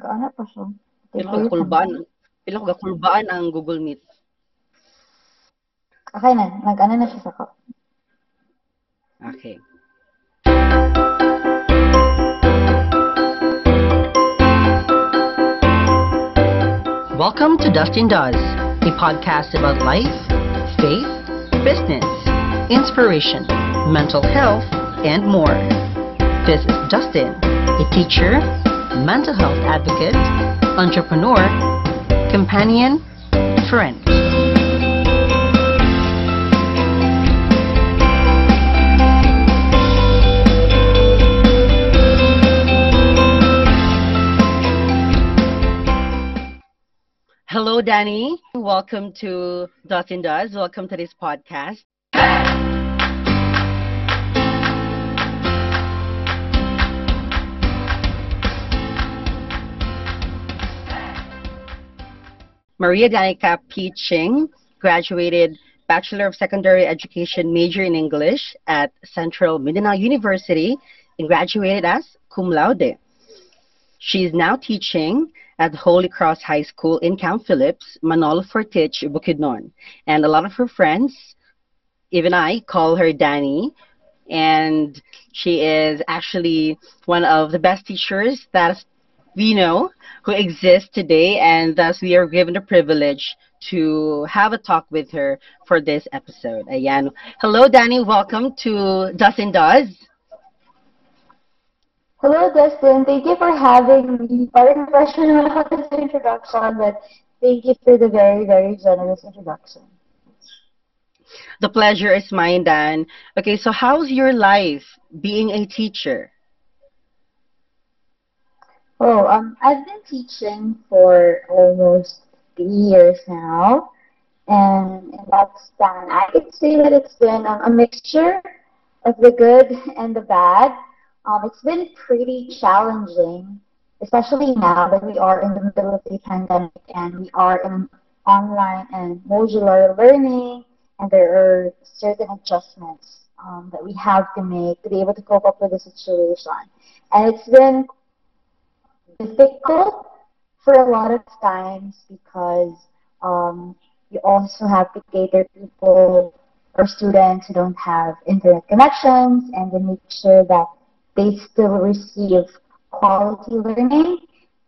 Gaana pa siya. Pila ka kulbaan, pila ka kulbaan ang Google Meet. Okay na, nag-ano na siya sa ko. Okay. Welcome to Dustin Does, a podcast about life, faith, business, inspiration, mental health, and more. This is Dustin, a teacher, mental health advocate, entrepreneur, companion, friend. Hello, Danny. Welcome to Dustin Does. Welcome to this podcast. Maria Danica P. Ching graduated Bachelor of Secondary Education major in English at Central Mindanao University and graduated as cum laude. She is now teaching at Holy Cross High School in Camp Phillips, Manolo Fortich, Bukidnon. And a lot of her friends, even I, call her Danny. And she is actually one of the best teachers that we know who exists today. And thus we are given the privilege to have a talk with her for this episode. Ayan. Hello, Danny. Welcome to Dustin Does. Hello, Dustin. Thank you for having me. Parang professional ako sa introduction, but thank you for the very, very generous introduction. The pleasure is mine, Dan. Okay, so how's your life being a teacher? Oh, um, I've been teaching for almost three years now, and in that span, I could say that it's been um, a mixture of the good and the bad. Um, it's been pretty challenging, especially now that we are in the middle of the pandemic and we are in online and modular learning, and there are certain adjustments um, that we have to make to be able to cope up with the situation. And it's been difficult for a lot of times because um, you also have to cater people or students who don't have internet connections and then make sure that they still receive quality learning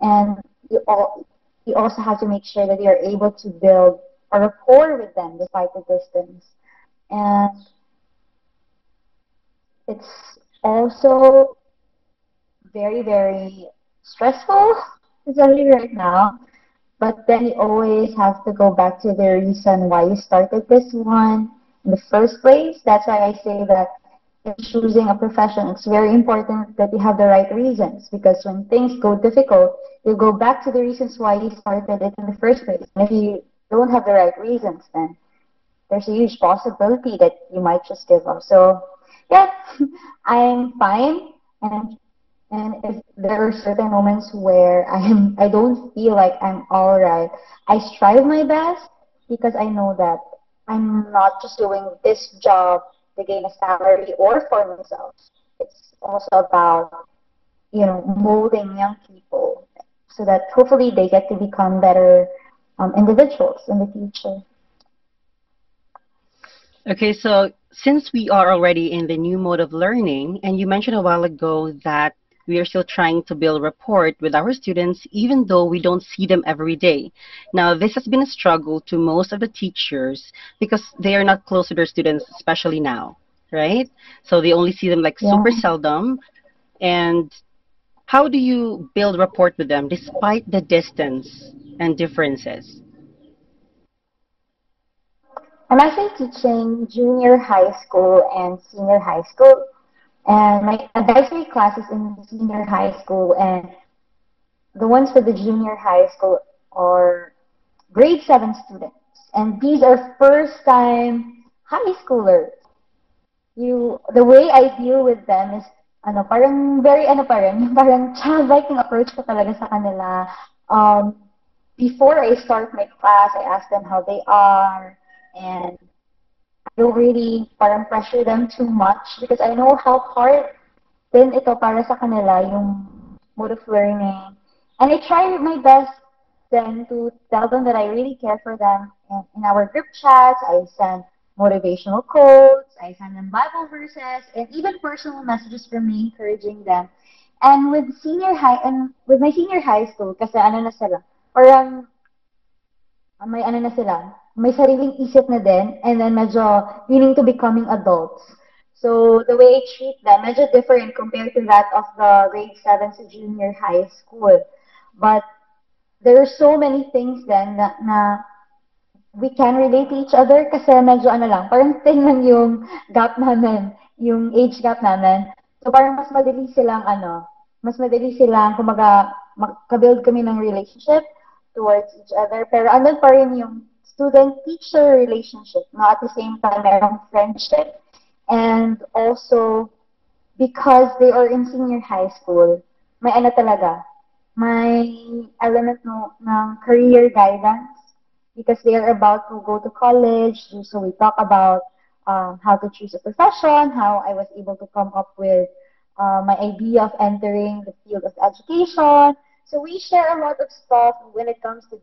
and you, all, you also have to make sure that you're able to build a rapport with them despite the distance. And it's also very, very stressful, especially right now. But then you always have to go back to the reason why you started this one in the first place. That's why I say that in choosing a profession, it's very important that you have the right reasons because when things go difficult, you go back to the reasons why you started it in the first place. And if you don't have the right reasons, then there's a huge possibility that you might just give up. So, yeah, I'm fine, and and if there are certain moments where I am, I don't feel like I'm all right, I strive my best because I know that I'm not just doing this job to gain a salary or for myself. It's also about, you know, molding young people so that hopefully they get to become better um, individuals in the future. Okay, so since we are already in the new mode of learning, and you mentioned a while ago that we are still trying to build rapport with our students even though we don't see them every day. Now, this has been a struggle to most of the teachers because they are not close to their students, especially now, right? So they only see them like Yeah. super seldom. And how do you build rapport with them despite the distance and differences? I'm actually teaching junior high school and senior high school. And my advisory classes in senior high school, and the ones for the junior high school are grade 7 students. And these are first time high schoolers. You, the way I deal with them is, ano, parang very, ano pa rin, parang childlike yung approach ko talaga sa kanila. Um, before I start my class, I ask them how they are, and Don't really parang pressure them too much because I know how hard din ito para sa kanila yung mode of learning And I try my best then to tell them that I really care for them. And in our group chats, I send motivational quotes, I send them Bible verses, and even personal messages from me encouraging them. And with senior high, and with my senior high school, kasi ano na sila, parang may ano na sila, may sariling isip na din, and then medyo willing to becoming adults. So the way I treat them, medyo different compared to that of the grade 7 to junior high school. But there are so many things then na, na we can relate to each other kasi medyo ano lang, parang thin lang yung gap namin, yung age gap namin. So parang mas madali silang ano, mas madali silang kumaga makabuild kami ng relationship towards each other. Pero andun pa rin yung student-teacher relationship. No? At the same time, merong friendship. And also, because they are in senior high school, may ano talaga, may element no, ng career guidance because they are about to go to college. So we talk about uh, how to choose a profession, how I was able to come up with uh, my idea of entering the field of education. So we share a lot of stuff when it comes to,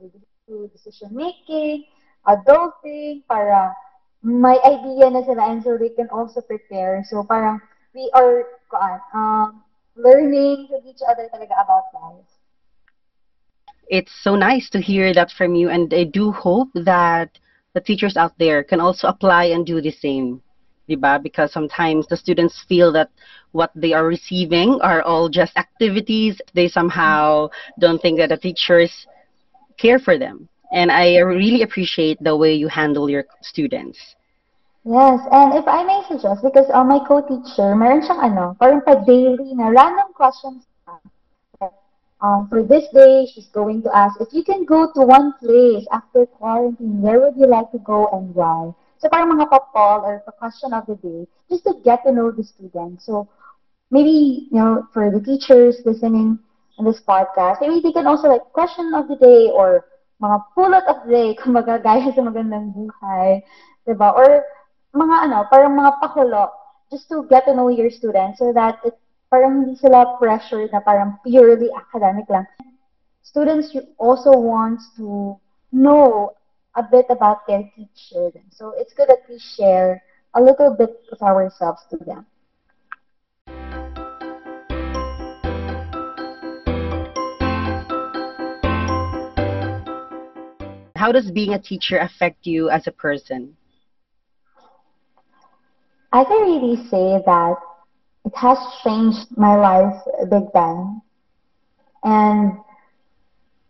to decision making, adulting, para may idea na sila and so they can also prepare. So parang we are um, learning with each other talaga about life. It's so nice to hear that from you, and I do hope that the teachers out there can also apply and do the same. Diba? Because sometimes the students feel that what they are receiving are all just activities. They somehow don't think that the teachers care for them. And I really appreciate the way you handle your students. Yes, and if I may suggest, because uh, my co-teacher, meron siyang ano, parang pa-daily na random questions. Um, for this day, she's going to ask, if you can go to one place after quarantine, where would you like to go and why? So parang mga pa-poll or pa-question of the day, just to get to know the students. So maybe, you know, for the teachers listening in this podcast, maybe they can also like question of the day or mga pulot of the day, kumbaga gaya sa magandang buhay, diba? Or mga ano, parang mga pakulo, just to get to know your students so that it, parang hindi sila pressured na parang purely academic lang. Students also want to know a bit about their teacher. So it's good that we share a little bit of ourselves to them. How does being a teacher affect you as a person? I can really say that it has changed my life big time. And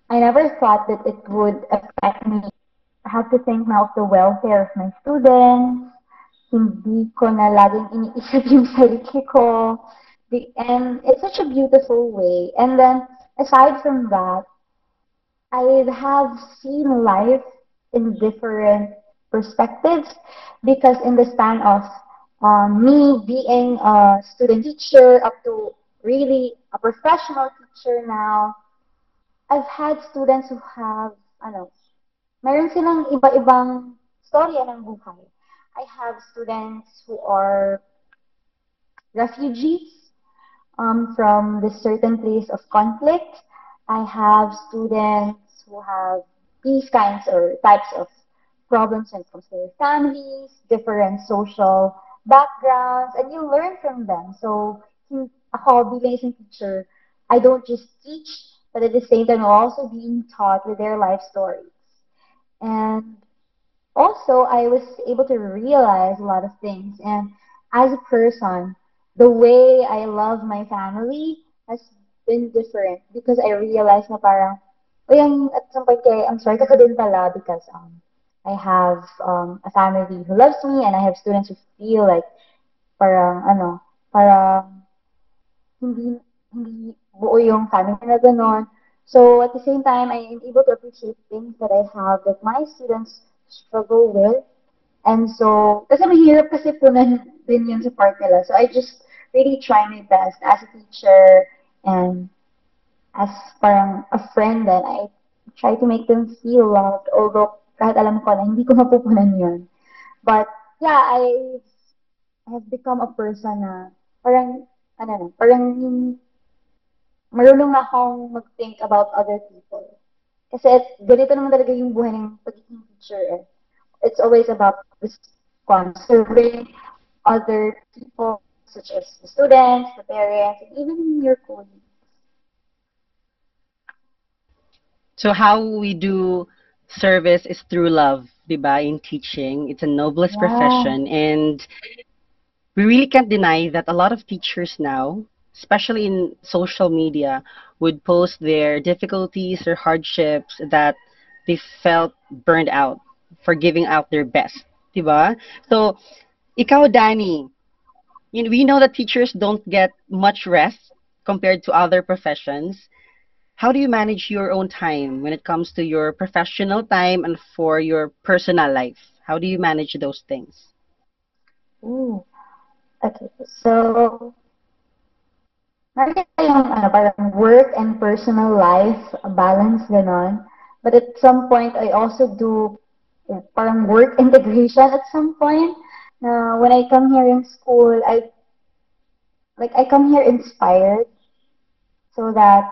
I never thought that it would affect me. I have to think now of the welfare of my students. Hindi ko na laging iniisip yung sarili ko. And it's such a beautiful way. And then, aside from that, I have seen life in different perspectives because in the span of um, me being a student teacher up to really a professional teacher now, I've had students who have, ano, meron silang iba-ibang storya ng buhay. I have students who are refugees um, from this certain place of conflict. I have students who have these kinds or types of problems when it comes to their families, different social backgrounds, and you learn from them. So, ako bilang isang teacher, I don't just teach, but at the same time, I'm also being taught with their life stories. And also, I was able to realize a lot of things. And as a person, the way I love my family has been different because I realized na parang, o yung at some point kay, I'm sorry, ako din pala because um, I have um, a family who loves me and I have students who feel like parang ano, parang hindi hindi buo yung family na gano'n. So at the same time, I am able to appreciate things that I have that my students struggle with. And so, kasi mahirap kasi punan din yun sa part nila. So I just really try my best as a teacher and as parang a friend then I try to make them feel loved although kahit alam ko na hindi ko mapupunan yun. But yeah, I have become a person na parang ano na, parang yung marunong na akong mag-think about other people. Kasi ganito naman talaga yung buhay ng pagiging teacher eh. It's always about response, serving other people such as the students, the parents, and even your colleagues. So how we do service is through love, diba, in teaching. It's a noblest Yeah. profession and we really can't deny that a lot of teachers now, especially in social media, would post their difficulties or hardships that they felt burned out for giving out their best, diba? So, ikaw, Danny, you know, we know that teachers don't get much rest compared to other professions. How do you manage your own time when it comes to your professional time and for your personal life? How do you manage those things? Okay. So, parang work and personal life, balance, ganon. But at some point, I also do eh, parang work integration at some point. Na when I come here in school, I like I come here inspired so that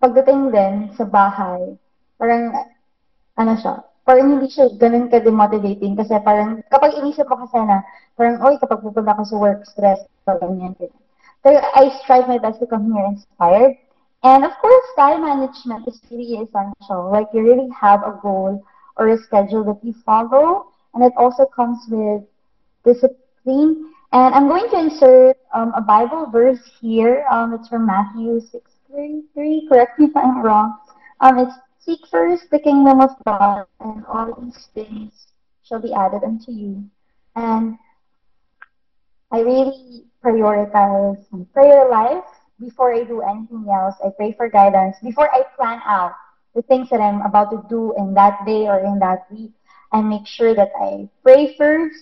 pagdating din sa bahay, parang ano siya, parang hindi siya ganun ka-demotivating kasi parang kapag inisip mo kasi na parang, oy, kapag pupunta ako sa work, stress, so ganyan, ganyan. So I strive my best to come here inspired. And of course, time management is really essential. Like you really have a goal or a schedule that you follow, and it also comes with discipline. And I'm going to insert um, a Bible verse here. Um, it's from Matthew 6:33. Correct me if I'm wrong. Um, it's seek first the kingdom of God, and all these things shall be added unto you. And I really prioritize my prayer life before I do anything else. I pray for guidance before I plan out the things that I'm about to do in that day or in that week. I make sure that I pray first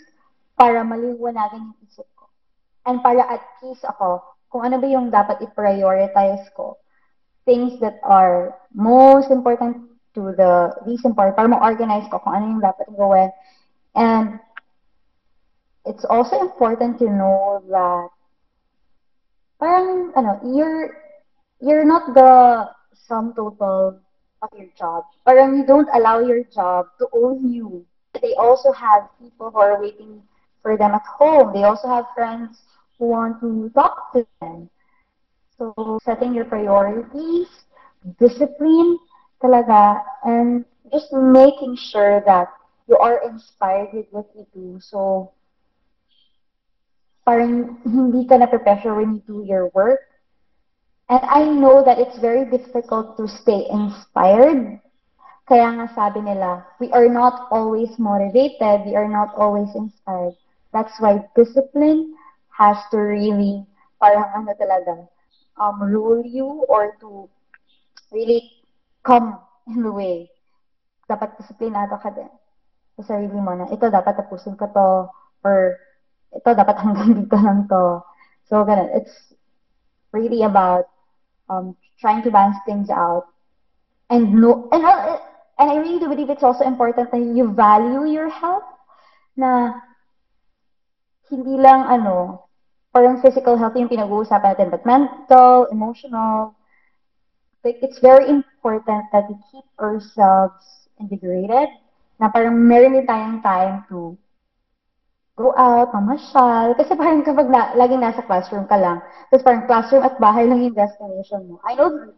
para maliwanagan yung isip ko. And para at peace ako kung ano ba yung dapat i-prioritize ko. Things that are most important to the least important. Para ma-organize ko kung ano yung dapat gawin. And it's also important to know that parang ano, you're you're not the sum total of your job. Parang you don't allow your job to own you. They also have people who are waiting for them at home. They also have friends who want to talk to them. So setting your priorities, discipline talaga, and just making sure that you are inspired with what you do. So parang hindi ka na pressure when you do your work. And I know that it's very difficult to stay inspired. Kaya nga sabi nila, we are not always motivated, we are not always inspired. That's why discipline has to really, parang ano talaga, um, rule you or to really come in the way. Dapat disiplinado ka din sa sarili mo na ito dapat tapusin ko to or ito dapat hanggang dito lang to. So, ganun. It's really about um, trying to balance things out. And no, and, uh, and I really do believe it's also important that you value your health na hindi lang ano, parang physical health yung pinag-uusapan natin, but mental, emotional, like it's very important that we keep ourselves integrated na parang meron din tayong time to go out, mamasyal. Kasi parang kapag na, laging nasa classroom ka lang, tapos parang classroom at bahay lang yung destination mo. I know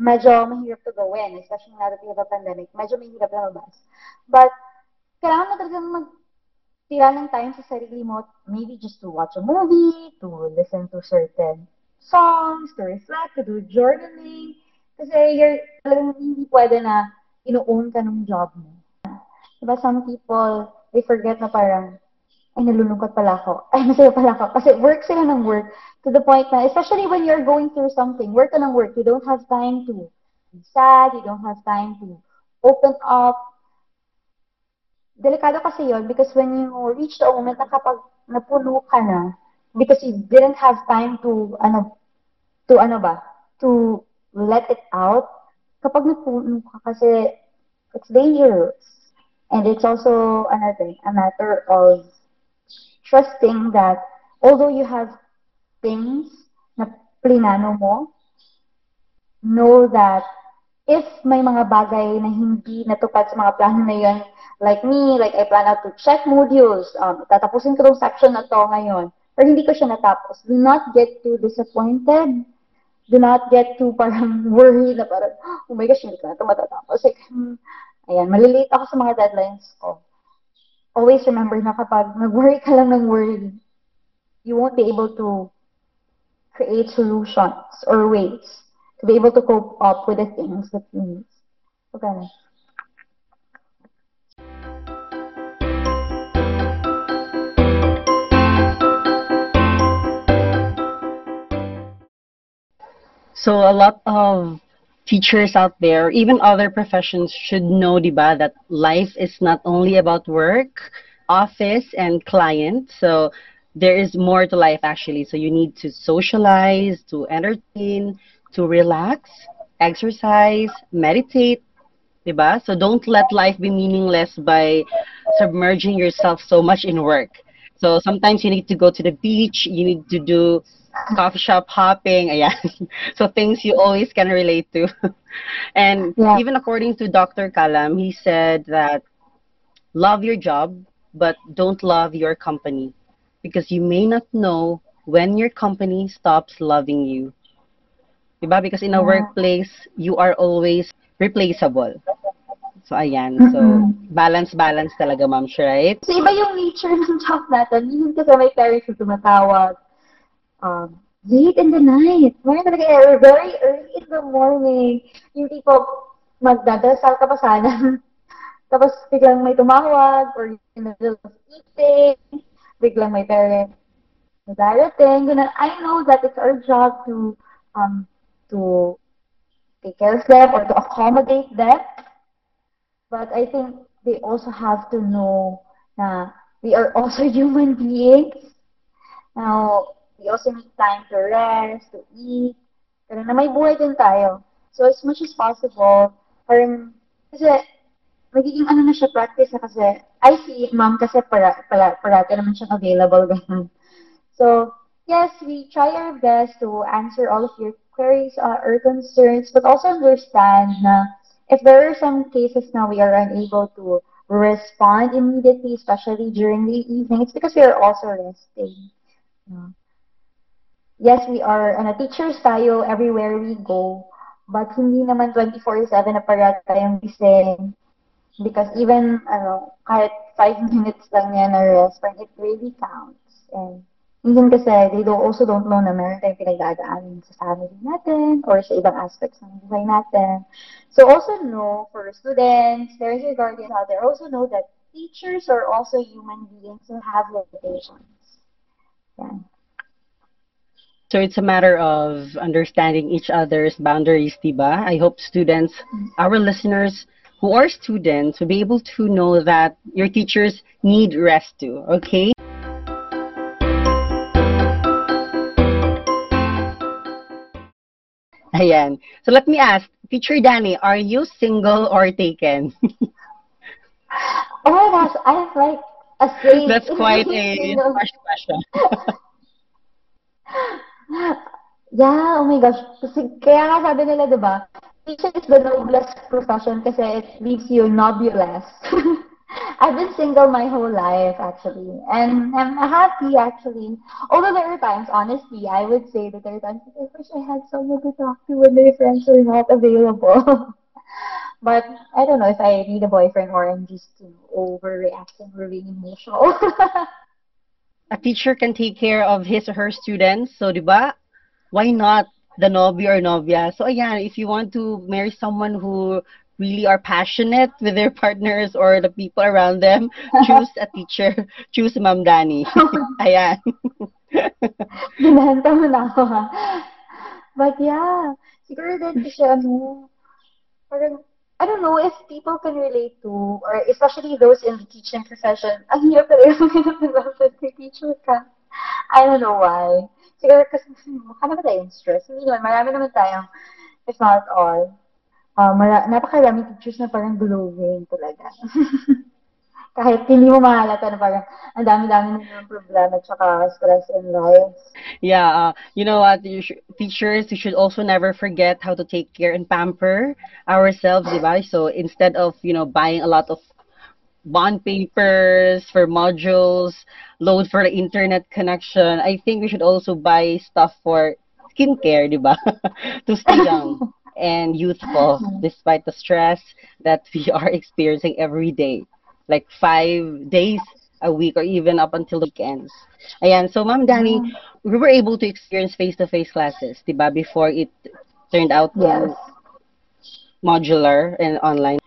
medyo mahirap to gawin, especially now that we have a pandemic. Medyo mahirap lumabas. But, kailangan mo talagang magtira ng sa sarili mo, maybe just to watch a movie, to listen to certain songs, to reflect, to do journaling. Kasi you're talagang hindi pwede na ino-own ka ng job mo. Diba some people, they forget na parang, ay, nalulungkot pala ako. Ay, masaya pala ako. Kasi work sila ng work to the point na, especially when you're going through something, work ka ng work, you don't have time to be sad, you don't have time to open up. Delikado kasi yon because when you reach the moment na kapag napuno ka na, because you didn't have time to, ano, to ano ba, to let it out, kapag napuno ka kasi, it's dangerous. And it's also another, a matter of trusting that although you have things na plinano mo, know that if may mga bagay na hindi natupad sa mga plano na yun, like me, like I plan out to check modules, um, tatapusin ko tong section na to ngayon, pero hindi ko siya natapos. Do not get too disappointed. Do not get too parang worried na parang, oh my gosh, hindi ko na ito matatapos. Like, hmm, ayan, malilate ako sa mga deadlines ko. Always remember na kapag nag-worry ka lang ng worry, you won't be able to create solutions or ways to be able to cope up with the things that you need. Okay. So a lot of teachers out there, even other professions should know, diba, that life is not only about work, office, and client. So there is more to life actually. So you need to socialize, to entertain, to relax, exercise, meditate, diba? So don't let life be meaningless by submerging yourself so much in work. So sometimes you need to go to the beach, you need to do coffee shop hopping, ayan. so things you always can relate to. and yeah. even according to Dr. Kalam, he said that love your job, but don't love your company because you may not know when your company stops loving you. Diba? Because in a yeah. workplace, you are always replaceable. So, ayan. So, mm-hmm. balance, balance talaga, ma'am, right? So, iba yung nature ng job natin. Yun kasi may parents yung tumatawag. Um, late in the night. Meron talaga, eh, very early in the morning. Yung tipo, magdadasal ka pa sana. Tapos, biglang may tumawag or in the middle of eating biglang may parent na darating. Ganun. I know that it's our job to um to take care of them or to accommodate them. But I think they also have to know na we are also human beings. Now, we also need time to rest, to eat. Pero na may buhay din tayo. So, as much as possible, parang, kasi magiging ano na siya practice na kasi I see mom kasi para para parati naman siyang available. So, yes, we try our best to answer all of your queries uh, or concerns, but also understand na if there are some cases now we are unable to respond immediately, especially during the evening, it's because we are also resting. Yes, we are, ano, teachers tayo everywhere we go, but hindi naman 24-7 na parati tayong gising because even ano, kahit five minutes lang yan na rest, but it really counts. And minsan kasi they don't, also don't know na meron tayong pinagdadaanan sa family natin or sa ibang aspects ng buhay natin. So also know for students, there's your guardian out there, also know that teachers are also human beings who have limitations. Yeah. So it's a matter of understanding each other's boundaries, diba? I hope students, mm-hmm. our listeners, who are students will be able to know that your teachers need rest too, okay? Ayan. So let me ask, Teacher Danny, are you single or taken? oh my gosh, I have like a same. That's quite a harsh question. yeah, oh my gosh. Kasi, kaya nga sabi nila, di ba, teaching is the noblest profession kasi it leaves you nobulous. I've been single my whole life, actually. And I'm happy, actually. Although there are times, honestly, I would say that there are times I wish I had someone to talk to when my friends are not available. but I don't know if I need a boyfriend or I'm just overreacting or being emotional. a teacher can take care of his or her students. So, diba? Why not the novio or novia. So ayan, if you want to marry someone who really are passionate with their partners or the people around them, choose a teacher. Choose Ma'am Dani. ayan. Binanta mo na ako ha. But yeah, siguro din kasi ano, parang, I don't know if people can relate to, or especially those in the teaching profession, ang hirap talaga mag teacher ka. I don't know why. Siguro kasi mukha naman tayong stress. Hindi naman, marami naman tayong, if not all, uh, mara- napakaraming teachers na parang glowing talaga. Kahit hindi mo mahalata na parang ang dami-dami naman problema at saka stress in life. Yeah, uh, you know what, you sh- teachers, you should also never forget how to take care and pamper ourselves, diba? So instead of, you know, buying a lot of bond papers for modules, load for the internet connection, I think we should also buy stuff for skincare, diba? to stay young and youthful despite the stress that we are experiencing every day. Like five days a week or even up until the weekends. Ayan, so Ma'am Danny, we were able to experience face-to-face classes, diba, before it turned out to Yes. modular and online.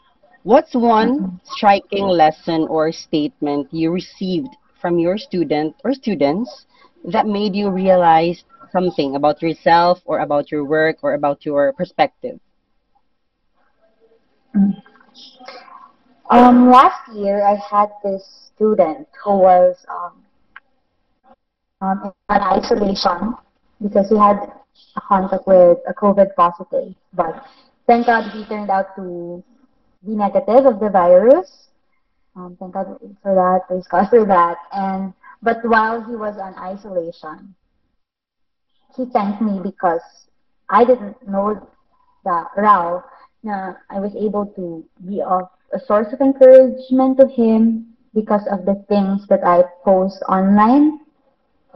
What's one mm-hmm. striking lesson or statement you received from your student or students that made you realize something about yourself or about your work or about your perspective? Um, last year, I had this student who was um, um, in isolation because he had a contact with a COVID positive. But thank God he turned out to be negative of the virus. Um, thank God for that. Praise God for that. And but while he was on isolation, he thanked me because I didn't know that Rao na I was able to be of a source of encouragement to him because of the things that I post online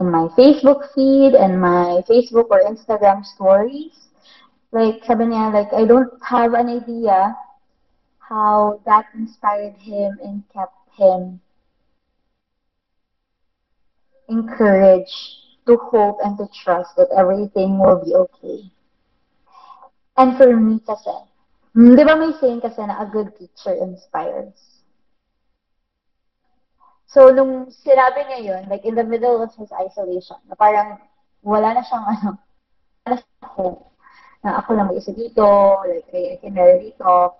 in my Facebook feed and my Facebook or Instagram stories. Like, sabi niya, like, I don't have an idea how that inspired him and kept him encouraged to hope and to trust that everything will be okay. And for me kasi, di ba may saying kasi na a good teacher inspires? So, nung sinabi niya yun, like in the middle of his isolation, na parang wala na siyang ano, wala na hope, na ako lang mag-isa dito, like I, I can marry dito,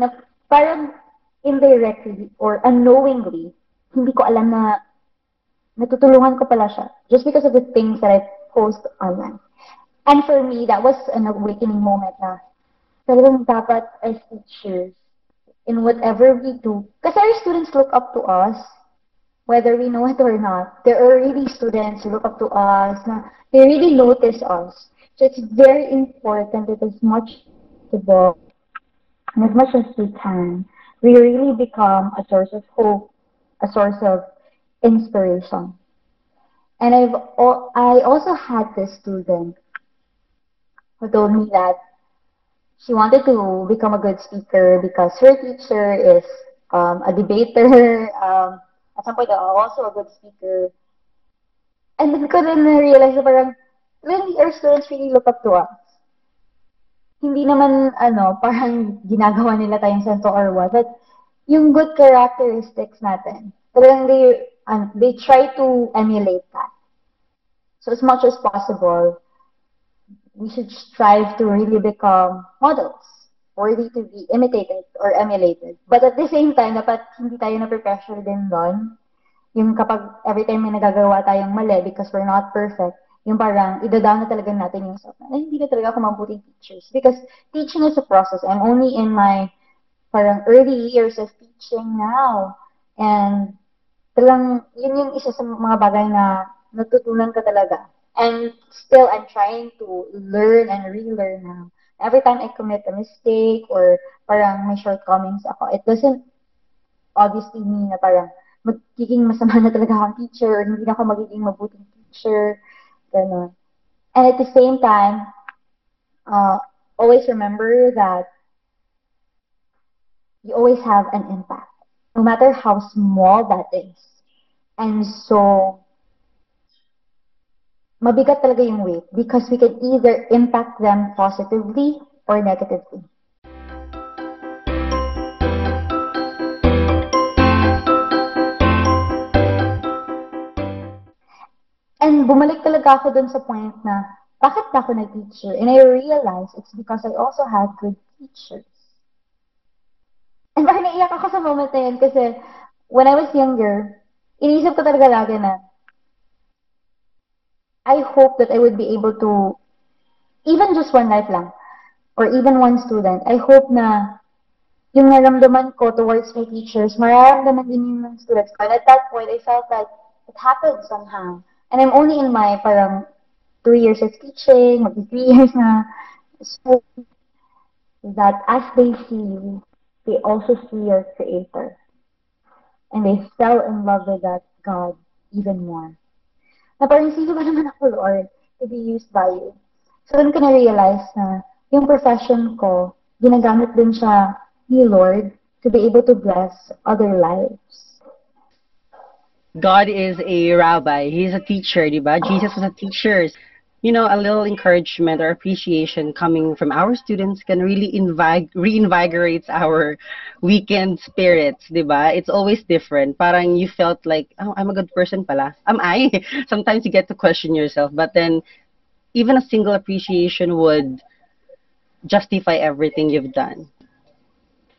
na parang indirectly or unknowingly, hindi ko alam na natutulungan ko pala siya just because of the things that I post online. And for me, that was an awakening moment na talagang dapat as teachers, in whatever we do, because our students look up to us, whether we know it or not. There are really students who look up to us, na they really notice us. So it's very important that as much as possible, and as much as we can, we really become a source of hope, a source of inspiration. And I've I also had this student who told me that she wanted to become a good speaker because her teacher is um, a debater. Um, at some point, also a good speaker. And then ko rin na-realize na parang, really, our students really look up to us. Hindi naman, ano, parang ginagawa nila tayong santo or what, but yung good characteristics natin, talagang they, um, they try to emulate that. So as much as possible, we should strive to really become models, worthy to be imitated or emulated. But at the same time, dapat hindi tayo na-pressure din doon. Yung kapag every time may nagagawa tayong mali because we're not perfect, yung parang ida-down na talaga natin yung self. Ay, hindi na talaga ako mabuting teachers. Because teaching is a process. I'm only in my parang early years of teaching now. And talagang yun yung isa sa mga bagay na natutunan ka talaga. And still, I'm trying to learn and relearn now. Every time I commit a mistake or parang may shortcomings ako, it doesn't obviously mean na parang magiging masama na talaga akong teacher or hindi na ako magiging mabuting teacher. Ganun. And at the same time, uh, always remember that you always have an impact, no matter how small that is. And so, mabigat talaga yung weight because we can either impact them positively or negatively. And bumalik talaga ako dun sa point na, bakit ba ako nag-teacher? And I realized it's because I also had good teachers. And parang naiyak ako sa moment na yun kasi when I was younger, inisip ko talaga lagi na, I hope that I would be able to, even just one life lang, or even one student, I hope na yung naramdaman ko towards my teachers, mararamdaman din yung mga students ko. And at that point, I felt like it happened somehow. And I'm only in my parang two years of teaching, maybe three years na. So that as they see you, they also see your creator. And they fell in love with that God even more. Na parang sino ba naman ako, Lord, to be used by you? So doon ko na-realize na yung profession ko, ginagamit din siya ni Lord to be able to bless other lives. God is a rabbi. He's a teacher, di ba? Jesus was a teacher. You know, a little encouragement or appreciation coming from our students can really invig- reinvigorates our weekend spirits, di ba? It's always different. Parang you felt like, oh, I'm a good person pala. Am I? Sometimes you get to question yourself, but then even a single appreciation would justify everything you've done.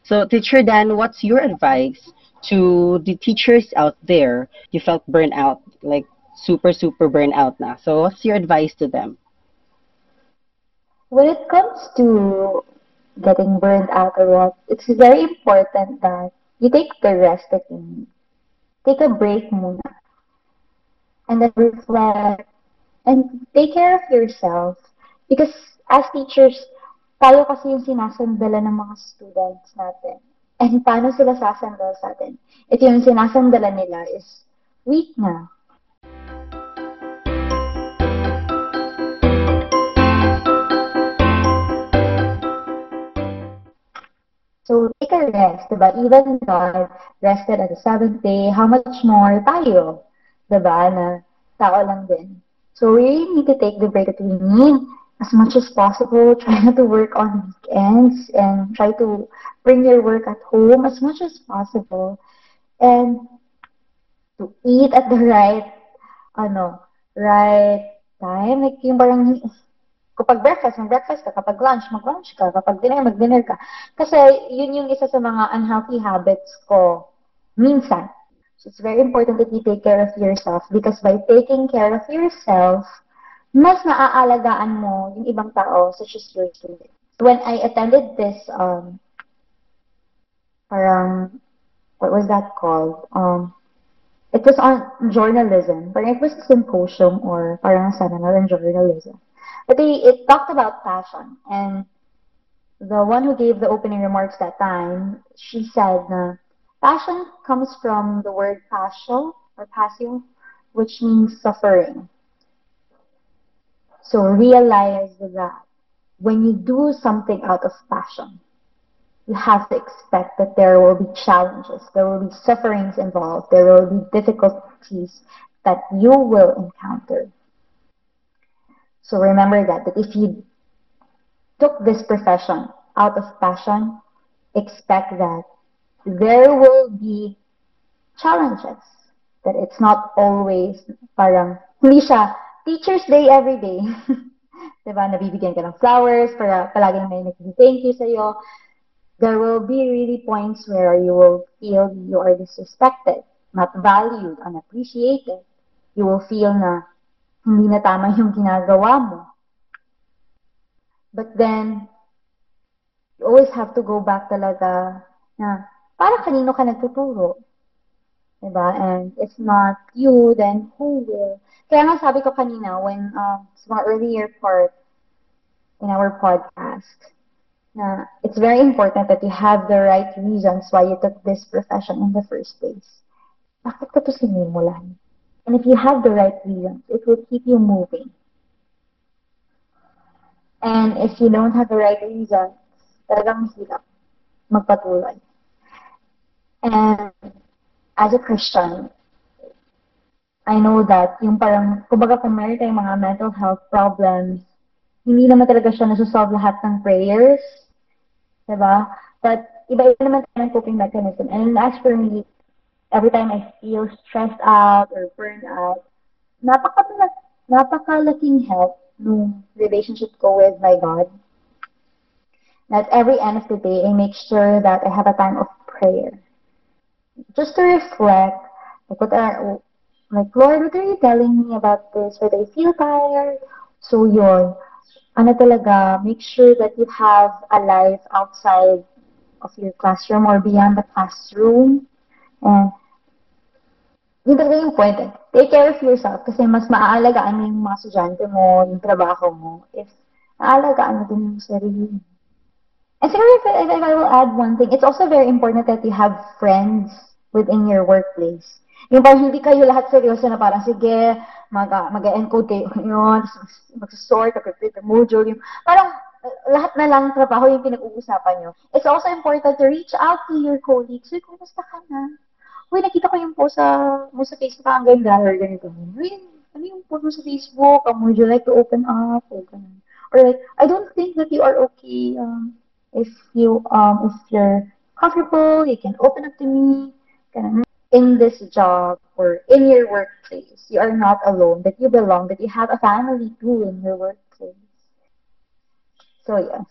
So, Teacher Dan, what's your advice to the teachers out there? You felt burnt out, like super, super burnt out now. So, what's your advice to them? When it comes to getting burned out or what, it's very important that you take the rest that you need. Take a break muna. And then reflect and take care of yourself. Because as teachers, tayo kasi yung sinasandala ng mga students natin. And paano sila sasandal sa atin? Ito yung sinasandala nila is weak na. So, take a rest, diba? Even God rested at the seventh day, how much more tayo, diba, na tao lang din. So, we need to take the break that we need as much as possible. Try not to work on weekends and try to bring your work at home as much as possible. And to eat at the right, ano, right time. Like, yung parang, kapag breakfast, mag-breakfast ka. Kapag lunch, mag-lunch ka. Kapag dinner, mag-dinner ka. Kasi, yun yung isa sa mga unhealthy habits ko. Minsan. So, it's very important that you take care of yourself because by taking care of yourself, mas naaalagaan mo yung ibang tao, such as your students. When I attended this, um, parang, what was that called? Um, it was on journalism, but it was a symposium or parang seminar on journalism. But they, it talked about passion, and the one who gave the opening remarks that time, she said, na, passion comes from the word passion or passio, which means suffering. So realize that when you do something out of passion, you have to expect that there will be challenges, there will be sufferings involved, there will be difficulties that you will encounter. So remember that, that if you took this profession out of passion, expect that there will be challenges, that it's not always parang, siya, Teacher's Day every day. diba? Nabibigyan ka ng flowers, para palaging may nag-thank you sa'yo. There will be really points where you will feel you are disrespected, not valued, unappreciated. You will feel na hindi na tama yung ginagawa mo. But then, you always have to go back talaga na para kanino ka nagtuturo. Diba? And if not you, then who will? Kaya nga sabi ko kanina, when, uh, sa mga earlier part in our podcast, na it's very important that you have the right reasons why you took this profession in the first place. Bakit ka to sinimulan? And if you have the right reasons, it will keep you moving. And if you don't have the right reasons, talagang hirap magpatuloy. And as a Christian, I know that yung parang, kumbaga kung meron tayong mga mental health problems, hindi naman talaga siya nasusolve lahat ng prayers. Diba? But iba-iba naman tayo ng coping mechanism. And as for me, every time I feel stressed out or burned out, napaka napakalaking help nung relationship ko with my God. At every end of the day, I make sure that I have a time of prayer. Just to reflect, like, what are, like, Lord, what are you telling me about this? Whether I feel tired? So yun, ano talaga, make sure that you have a life outside of your classroom or beyond the classroom. And yun talaga yung point. Take care of yourself kasi mas maaalagaan mo yung mga estudyante mo, yung trabaho mo, if aalagaan mo din yung sarili mo. And siguro if, if, if I will add one thing, it's also very important that you have friends within your workplace. Yung parang hindi kayo lahat seryoso na parang, sige, mag, mag-encode kayo yun, mag-sort, mag-prepare the module. Yung, parang lahat na lang trabaho yung pinag-uusapan nyo. It's also important to reach out to your colleagues. Uy, kumusta ka na? Uy, nakita ko yung post sa, mo sa Facebook, ang ganda, or ganito. Uy, ano yung post mo sa Facebook? Um, would you like to open up? Or ganun. Or like, I don't think that you are okay. Um, if you, um, if you're comfortable, you can open up to me. Ganun. In this job or in your workplace, you are not alone, that you belong, that you have a family too in your workplace. So, yeah.